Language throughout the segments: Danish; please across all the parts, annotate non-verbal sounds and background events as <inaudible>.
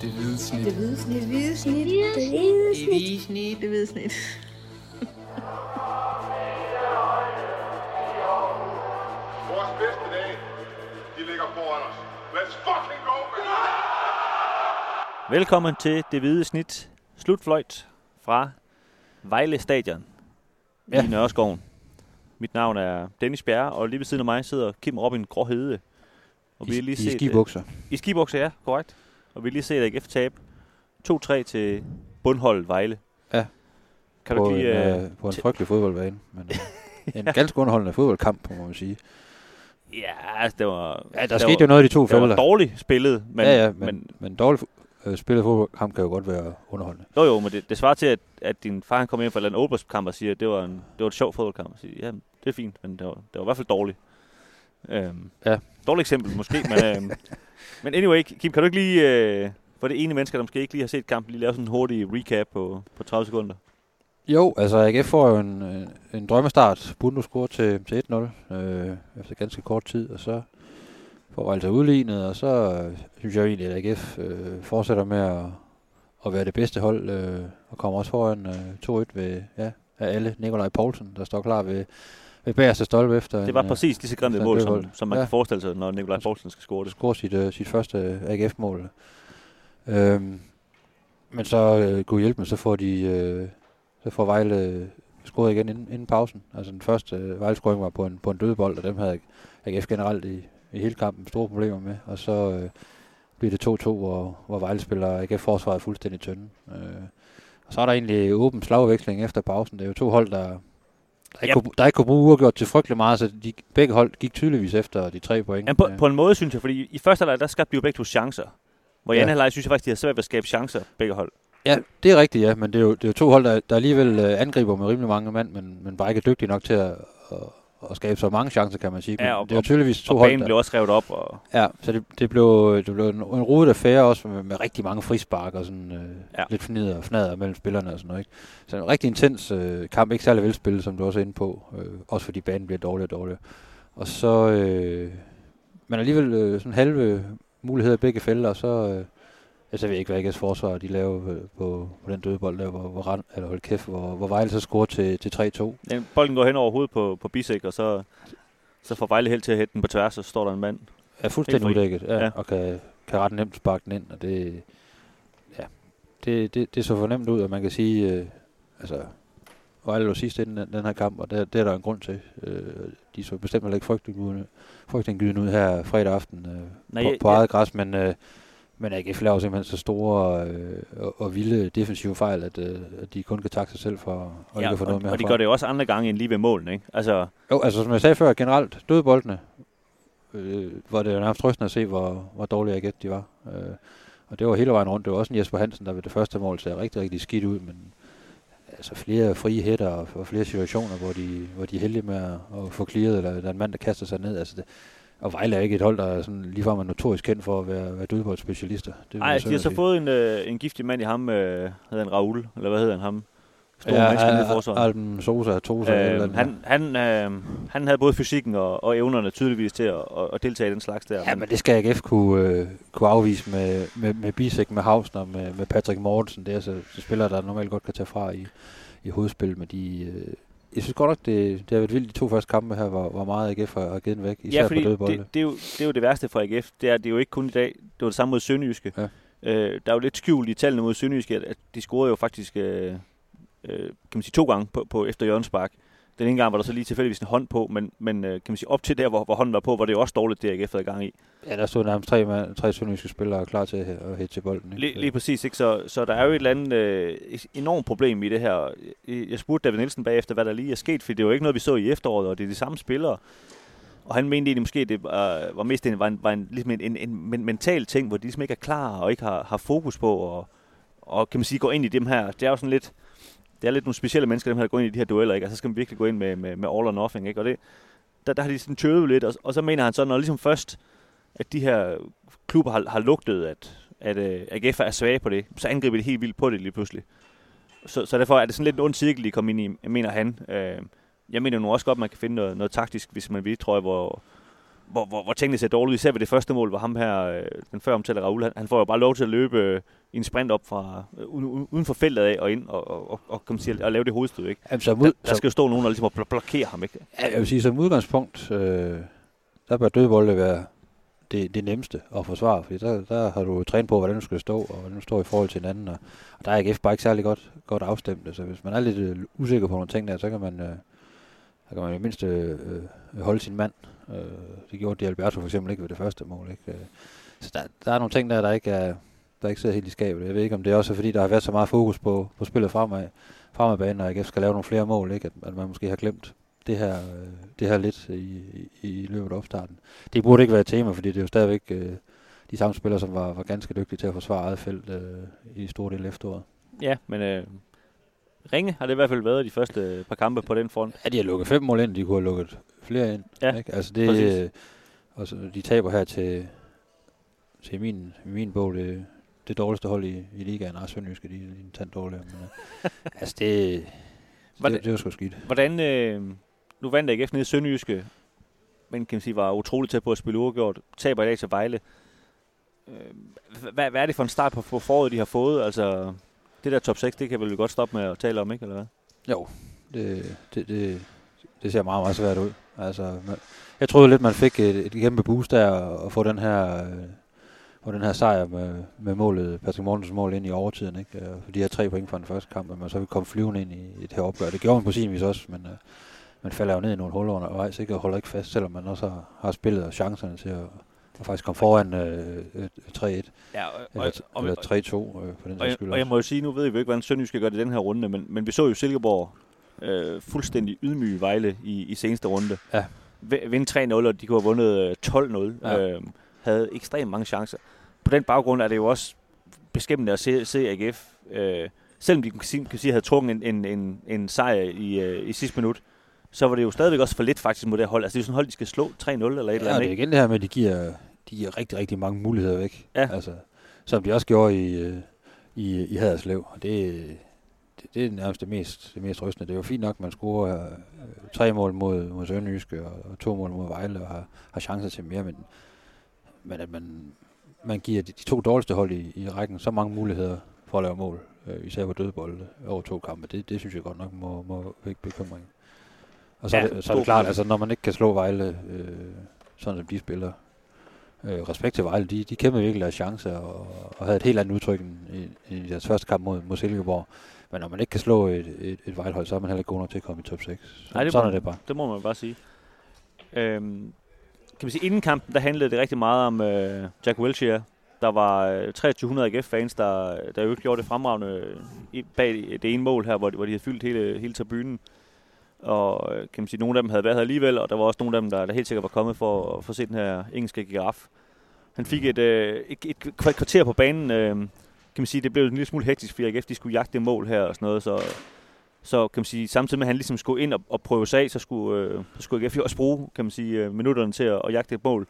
Det hvide snit. Det hvide snit. Det hvide snit. Det hvide snit. hvide snit. Det hvide snit. <laughs> Vores bedste dage, de ligger foran os. Let's fucking go, man! Velkommen til det hvide snit slutfløjt fra Vejle Stadion ja. I Nørreskoven. Mit navn er Dennis Bjerre, og lige ved siden af mig sidder Kim Robin Gråhede. Og I, har lige i set, skibukser. øh, I skibukser, ja, korrekt. Og vi lige set AGF tab 2-3 til bundholdet Vejle. Ja. Kan på, du lige... en, Øh, øh, på en frygtelig fodboldbane. Men, <laughs> øh, en ganske underholdende fodboldkamp, må man sige. ja, altså, det var... Ja, der det skete var, jo noget i de to Det var dårligt spillet, men, ja, ja, men, men men, dårligt øh, spillet fodboldkamp kan jo godt være underholdende. Jo, jo, men det, det svarer til, at, at din far han kom hjem fra en eller anden kamp og siger, at det var, en, det var et sjovt fodboldkamp. Og siger, ja, det er fint, men det var, det var i hvert fald dårligt. Øhm, Ja. Dårligt eksempel måske, men, øhm, <laughs> men anyway, Kim, kan du ikke lige, øh, for det ene menneske, der måske ikke lige har set kampen, lige lave sådan en hurtig recap på, på 30 sekunder? Jo, altså AGF får jo en, en, en drømmestart. Bundo scorer til, til 1-0 øh, efter ganske kort tid, og så får altså udlignet, og så øh, synes jeg jo egentlig, at AGF øh, fortsætter med at, at være det bedste hold, øh, og kommer også foran øh, 2-1 ved ja, af alle. Nikolaj Poulsen, der står klar ved, ved bagerste stolpe efter Det var en, øh, præcis lige så grimt et mål, som, som man Ja. kan forestille sig, når Nikolaj Poulsen skal score det. score sit, øh, sit første AGF-mål. Øhm, men så øh, kunne hjælpe mig, så får de øh, så får Vejle øh, scoret igen inden, inden pausen. Altså den første øh, Vejle-scoring var på en, på en dødbold, og dem havde AGF generelt i, i hele kampen store problemer med. Og så øh, bliver det 2-2, hvor, hvor Vejle spiller AGF-forsvaret fuldstændig tynde. Øh, og så er der egentlig åben slagveksling efter pausen. Det er jo to hold, der, der, ikke, Ja. kunne, der ikke kunne bruge uafgjort til frygtelig meget, så de, begge hold gik tydeligvis efter de tre point. Ja, på, Øh, på en måde, synes jeg, fordi i første halvleg der skabte de jo begge to chancer. Hvor i Ja. anden halvleg synes jeg faktisk, de har svært ved at skabe chancer, begge hold. Ja, det er rigtigt, ja, men det er jo, det er jo to hold, der, der alligevel øh, angriber med rimelig mange mand, men, men bare ikke er dygtige nok til at, at, at skabe så mange chancer, kan man sige. Ja, og- det jo tydeligvis to Og hold, der, blev også revet op, og Ja, så det, det, blev, det blev en, en rodet affære også med, med rigtig mange frispark og sådan øh, ja. lidt fnider og fnader mellem spillerne og sådan noget. Ikke? Så en rigtig intens øh, kamp, ikke særlig velspillet, som du også er inde på, øh, også fordi banen bliver dårligere og dårligere. Og så, øh, men alligevel øh, sådan halve muligheder i begge felter, og så, øh, altså jeg ved ikke, hvad AGF's forsvar de laver øh, på, på den dødebold der, hvor, hvor, Rand, eller hold kæft, hvor, hvor Vejle så scorer til, til 3-2. den, bolden går hen over hovedet på, på Bisek, og så, så får Vejle held til at hætte den på tværs, og så står der en mand. er fuldstændig Helt uddækket, ja, Ja. ja. og kan, kan ret nemt sparke den ind, og det, ja, det, det, det så fornemt ud, og man kan sige, øh, altså, Vejle lå sidst inden den, den her kamp, og det, det er der en grund til. Øh, de så bestemt heller ikke frygtindgydende, frygtindgydende ud her fredag aften øh, Nej, på, på jeg- eget græs, men, øh, men AGF laver simpelthen så store øh, og, og vilde defensive fejl, at, øh, at de kun kan takke sig selv for at ikke at få noget og, med og de gør det jo også andre gange end lige ved målene, ikke? Altså, Jo, altså som jeg sagde før, generelt dødboldene, øh, var det jo nærmest trøstende at se, hvor, hvor dårlige AGF de var. Øh, og det var hele vejen rundt. Det var også en Jesper Hansen, der ved det første mål ser rigtig, rigtig skidt ud, men altså flere frie hætter og, og flere situationer, hvor de, hvor de er heldige med at, at få clearet, eller der er en mand, der kaster sig ned. Altså det, og Vejle er ikke et hold, der er sådan, ligefrem er notorisk kendt for at være, være dødboldspecialister. Det vil ej, jeg de har så fået en, øh, en giftig mand i ham, øh, hedder han Raul, eller hvad hedder han ham? Store Ja, nede i forsvaret. Alben Sosa, Tosa, øh, eller Øh, han, han, øh, han havde både fysikken og, og evnerne tydeligvis til at, at, at deltage i den slags der. Ja, men det skal AGF kunne, øh, kunne afvise med, med, med Bisek, med Hausner, med, med Patrick Mortensen. Det er altså spillere, der normalt godt kan tage fra i, i hovedspil. Men de, øh, jeg synes godt nok, det, det har været vildt de to første kampe her, hvor, hvor meget AGF har, har givet den væk, især ja, fordi på dødbolde. det, det, er jo, det er jo det værste for AGF. Det er, det er jo ikke kun i dag. Det var det samme mod Sønderjyske. Ja. Øh, der er jo lidt skjult i tallene mod Sønderjyske, at, de scorede jo faktisk øh, øh, kan man sige, to gange på, på efter Jørgens Spark. Den ene gang var der så lige tilfældigvis en hånd på, men, men øh, kan man sige, op til der, hvor, hvor hånden var på, var det jo også dårligt, det AGF havde gang i. Ja, der stod nærmest tre, mand, tre sønderjyske spillere klar til at, hætte til bolden. Ikke? Lige, lige præcis, ikke? Så, så der er jo et eller andet øh, enormt problem i det her. Jeg spurgte David Nielsen bagefter, hvad der lige er sket, for det jo ikke noget, vi så i efteråret, og det er de samme spillere. Og han mente egentlig måske, det var, var mest en, var en, var en, ligesom en, en, en, men- mental ting, hvor de ligesom ikke er klar og ikke har, har fokus på, og, og kan man sige, gå ind i dem her. Det er jo sådan lidt, det er lidt nogle specielle mennesker, dem her, der går ind i de her dueller, ikke? Og så skal man virkelig gå ind med, med, med all or nothing, ikke? Og det, der, der har de sådan tøvet lidt, og, og så mener han så, når ligesom først, at de her klubber har, har lugtet, at, at øh, uh, AGF er svage på det, så angriber de helt vildt på det lige pludselig. Så, så derfor er det sådan lidt en ond cirkel, de kommer ind i, mener han. Uh, jeg mener nu også godt, at man kan finde noget, noget taktisk, hvis man vil, tror jeg, hvor, hvor, hvor, hvor tingene ser dårligt ud. Især ved det første mål, hvor ham her, øh, den før omtalte Raul, han, han får jo bare lov til at løbe øh, en sprint op fra, øh, uden, for feltet af og ind og, og, og, og, kan man sige, at lave det hovedstød. Ikke? Jamen, som Der, ud, der skal jo stå nogen, der ligesom bl- blokerer ham. Ikke? Jeg vil sige, som udgangspunkt, øh, der bør dødbolde være det, det nemmeste at forsvare, fordi der, der har du trænet på, hvordan du skal stå, og hvordan du står i forhold til hinanden, og, og der er AGF bare ikke særlig godt, godt afstemt, så hvis man er lidt øh, usikker på nogle ting der, så kan man, øh, der kan man i mindst øh, øh, holde sin mand. Øh, det gjorde Di Alberto for eksempel ikke ved det første mål. Ikke? Øh, så der, der er nogle ting der, der ikke er, der ikke sidder helt i skabet. Jeg ved ikke, om det er også fordi, der har været så meget fokus på, på spillet fremad, fremad banen, og AGF skal lave nogle flere mål, ikke? At, at man måske har glemt det her, øh, det her lidt i, i, i løbet af opstarten. Det burde ikke være et tema, fordi det er jo stadigvæk øh, de samme spillere, som var, var ganske dygtige til at forsvare eget felt øh, i store del efteråret. Ja, men øh, Ringe har det i hvert fald været de første øh, par kampe på den front. Ja, de har lukket fem mål ind, de kunne have lukket flere ind. Ja, ikke? Altså det, præcis. øh, og så, de taber her til, til min, min bog, det, det dårligste hold i, i ligaen. Nej, Sønderjyske, de, er en tand dårligere. Men, øh, <laughs> altså det, Var det, det- var sgu skidt. Hvordan, øh, nu vandt AGF nede i Sønderjyske, men kan man sige, var utroligt tæt på at spille uafgjort. Taber i dag til Vejle. Øh, hvad, hvad er det for en start på, på foråret, de har fået? Altså, det der top 6, det kan vel godt stoppe med at tale om, ikke? Eller hvad? Jo, det, det, det, det ser meget, meget svært ud. Altså, man, jeg troede lidt, man fik et, et kæmpe boost der, og, få den her, øh, få den her sejr med, med målet, Patrick Mortens mål ind i overtiden, ikke? Øh, for de her tre point fra den første kamp, at man så vil komme flyvende ind i det her opgør. Det gjorde man på sin vis også, men øh, man falder jo ned i nogle huller undervejs, ikke? Og holder ikke fast, selvom man også har, har spillet og chancerne til at, at faktisk komme foran øh, øh, 3-1, Ja, eller, eller 3-2 øh, for den og, jeg, skyld og jeg må jo sige, nu ved vi jo ikke, hvordan Sønderjyske gør det i den her runde, men, men vi så jo Silkeborg øh, fuldstændig ydmyge Vejle i, i seneste runde. Ja. Vinde 3-0, og de kunne have vundet øh, 12-0. Ja. Øh, havde ekstremt mange chancer. På den baggrund er det jo også beskæmmende at se, se AGF, øh, selvom de kan sige, kan sige, havde trukket en, en, en, en sejr i, øh, i sidste minut, så var det jo stadigvæk også for lidt faktisk mod det hold. Altså det er jo sådan hold, de skal slå 3-0 eller et eller Ja, andet. det er igen det her med, at de giver, de giver rigtig, rigtig mange muligheder væk. Ja. Altså, som de også gjorde i, øh, i, i Haderslev. Og det, det, det er nærmest det mest, det mest rystende. Det er jo fint nok, at man scorer øh, tre mål mod, mod Sønderjyske og, og to mål mod Vejle og har, har chancer til mere, men, men at man, man giver de, de to dårligste hold i, i rækken så mange muligheder for at lave mål, øh, især på dødbolde over to kampe, det, det synes jeg godt nok må, må vække bekymring. Og så, Ja, er det, så er det klart, altså når man ikke kan slå Vejle, øh, sådan som de spiller, øh, respekt til Vejle, de, de kæmpede virkelig af chancer og, og havde et helt andet udtryk end i, i deres første kamp mod, mod Silkeborg. Men når man ikke kan slå et, et, et Vejlehold, så er man heller ikke god nok til at komme i top 6. Så, Nej, det sådan må- er det bare. Det må man bare sige. Øhm, kan man sige, inden kampen, der handlede det rigtig meget om øh, Jack Wilshere. Der var øh, 2300 AGF-fans, der, der jo ikke gjorde det fremragende øh, bag det ene mål her, hvor de, hvor de havde fyldt hele, hele tribunen. Og øh, kan man sige, nogle af dem havde været her alligevel, og der var også nogle af dem, der, der helt sikkert var kommet for at få set den her engelske giraf. Han fik et, øh, et, et kva- kvarter på banen. Øh, kan man sige, det blev en lille smule hektisk, fordi AGF de skulle jagte det mål her og sådan noget, så så kan man sige, samtidig med at han ligesom skulle ind og, og prøve sig af, så skulle, øh, så skulle AGF også bruge, kan man sige, minutterne til at, at jagte et mål.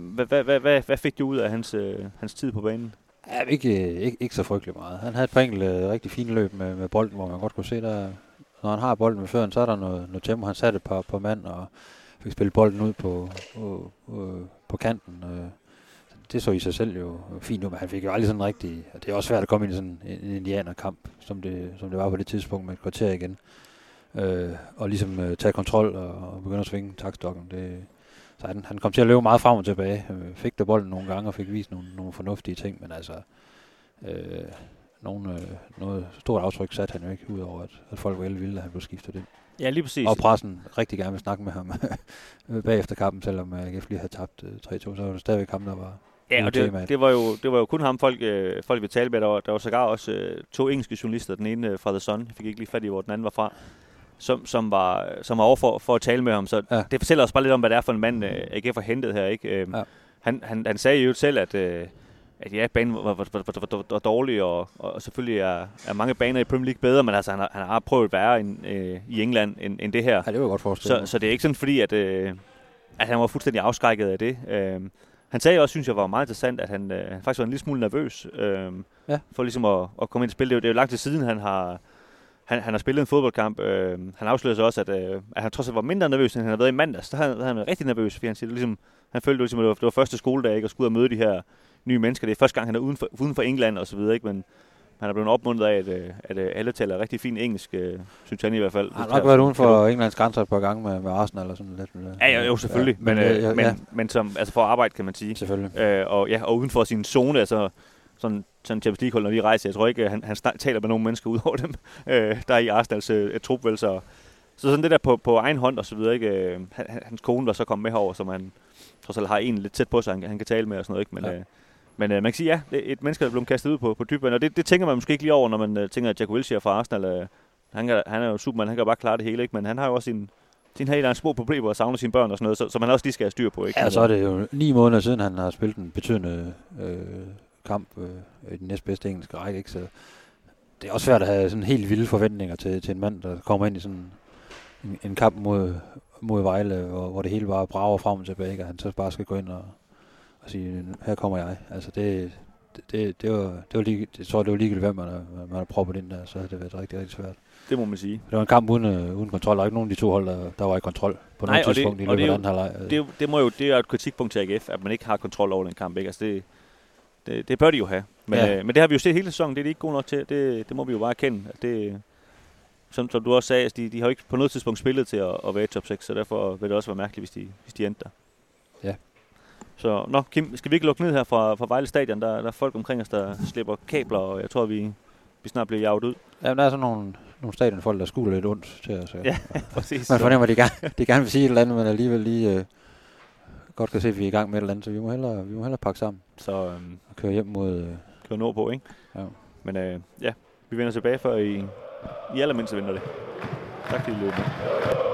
Hvad, hvad, hvad, hvad, hvad fik du ud af hans, øh, hans tid på banen? Ja, ikke, ikke, ikke så frygtelig meget. Han havde et par enkelte rigtig fine løb med, med bolden, hvor man godt kunne se, der, når han har bolden med fødderne, så er der noget, noget tempo. Han satte et par på mand og fik spillet bolden ud på, på, på, kanten. øh. Det så i sig selv jo fint ud, men han fik jo aldrig sådan rigtig... Og det er også svært at komme ind i sådan en, en indianerkamp, som det, som det var på det tidspunkt med et kvarter igen. Øh, og ligesom øh, tage kontrol og, og begynde at svinge takstokken. Det, så han, han kom til at løbe meget frem og tilbage. Øh, fik der bolden nogle gange og fik vist nogle, nogle fornuftige ting, men altså... Øh, nogle, øh, noget stort aftryk satte han jo ikke, udover at, at folk var vilde, at han blev skiftet ind. Ja, lige præcis. Og pressen rigtig gerne vil snakke med ham <laughs> bagefter kampen, selvom øh, AGF lige havde tabt øh, 3-2, så var det stadigvæk ham, der var Ja, og temaet. det, det, var jo, det var jo kun ham, folk, øh, folk ville tale med. Der var, der var sågar også øh, to engelske journalister. Den ene øh, fra The Sun, jeg fik ikke lige fat i, hvor den anden var fra, som, som, var, som var over for, for at tale med ham. Så ja. det fortæller os bare lidt om, hvad det er for en mand, øh, AGF har hentet her. Ikke? Øh, Ja. han, han, han sagde jo selv, at, øh, at ja, banen var, var, var, var, var, var dårlig, og, og selvfølgelig er, er mange baner i Premier League bedre, men altså, han, har, han har prøvet værre end, øh, i England end, end det her. Ja, det var godt forestille Så, så det er ikke sådan fordi, at, øh, at han var fuldstændig afskrækket af det. Øh, han sagde også, synes jeg var meget interessant, at han, øh, han faktisk var en lille smule nervøs øh, Ja. for ligesom at, at komme ind og spille. Det er, jo, det er jo lang tid siden, han har, han, han har spillet en fodboldkamp. Øh, han afslører sig også, at, øh, at han trods alt var mindre nervøs, end han havde været i mandags. Der havde, han været rigtig nervøs, fordi han, siger, ligesom, han følte ligesom, at det var, det var første skoledag, ikke, og skulle ud og møde de her nye mennesker. Det er første gang, han er uden for, uden for England og så videre, ikke? men han er blevet opmuntret af, at, øh, at, at alle taler rigtig fint engelsk, øh, synes han i hvert fald. Han har nok været uden for Englands grænser et par gange med, med Arsenal eller sådan lidt. Ja, ja jo, selvfølgelig. Ja, men, men, øh, ja, men, ja. men som, altså for arbejde, kan man sige. Selvfølgelig. Øh, og, ja, og uden for sin zone, altså sådan, sådan Champions League-hold, når vi rejser. Jeg tror ikke, han, han taler med nogle mennesker ud over dem, <laughs> øh, der er i Arsenals øh, trup, vel, så, så sådan det der på, på egen hånd og så videre, ikke? Øh, han, hans kone var så kommet med herover, som han trods alt har en lidt tæt på sig, han, han kan tale med og sådan noget, ikke? Men, ja. øh, men øh, man kan sige, ja, det er et menneske, der er blevet kastet ud på, på dybvand, og det, det tænker man måske ikke lige over, når man øh, tænker, at Jack Wilshere fra Arsenal, øh, han, kan, han er jo superman, han kan bare klare det hele, ikke? Men han har jo også sin, sin helt små problemer og savner sine børn og sådan noget, så, så man også lige skal have styr på, ikke? Ja, så er det jo ni måneder siden, han har spillet en betydende øh, kamp øh, i den næstbedste engelske række, ikke? Så det er også svært at have sådan helt vilde forventninger til, til en mand, der kommer ind i sådan en, en kamp mod, mod Vejle, hvor, hvor det hele bare brager frem og tilbage, og han så bare skal gå ind og, og sige, her kommer jeg. Altså det, det, det, det var, det var lige, det tror det var ligegyldigt, hvem man har, man har proppet ind der, så havde det været rigtig, rigtig svært. Det må man sige. Det var en kamp uden, uh, uden kontrol. Der var ikke nogen af de to hold, der, der var i kontrol på Nej, noget tidspunkt det, i løbet af det, anden halvleg. Det, det, må jo, det er et kritikpunkt til AGF, at man ikke har kontrol over den kamp. Ikke? Altså det, det, det bør de jo have. Men, Ja. øh, men det har vi jo set hele sæsonen, det er de ikke gode nok til. Det, det må vi jo bare erkende. At det, som, som du også sagde, altså de, de har jo ikke på noget tidspunkt spillet til at, at være i top 6, så derfor vil det også være mærkeligt, hvis de, hvis de endte der. Ja. Så, nå, Kim, skal vi ikke lukke ned her fra, fra Vejle Stadion? Der, der er folk omkring os, der slipper kabler, og jeg tror, vi, vi snart bliver jaget ud. Ja, men der er sådan nogle, nogle stadionfolk, der skuler lidt ondt til os. Ja, <laughs> præcis. Man fornemmer, at de gerne, de gerne vil sige et eller andet, men alligevel lige øh, godt kan se, at vi er i gang med et eller andet, så vi må hellere, vi må hellere pakke sammen Så øhm, og køre hjem mod... Øh, køre nordpå, ikke? Ja. Men øh, ja, vi vender tilbage, før I, I allermindst vinder det. Tak fordi I løb med.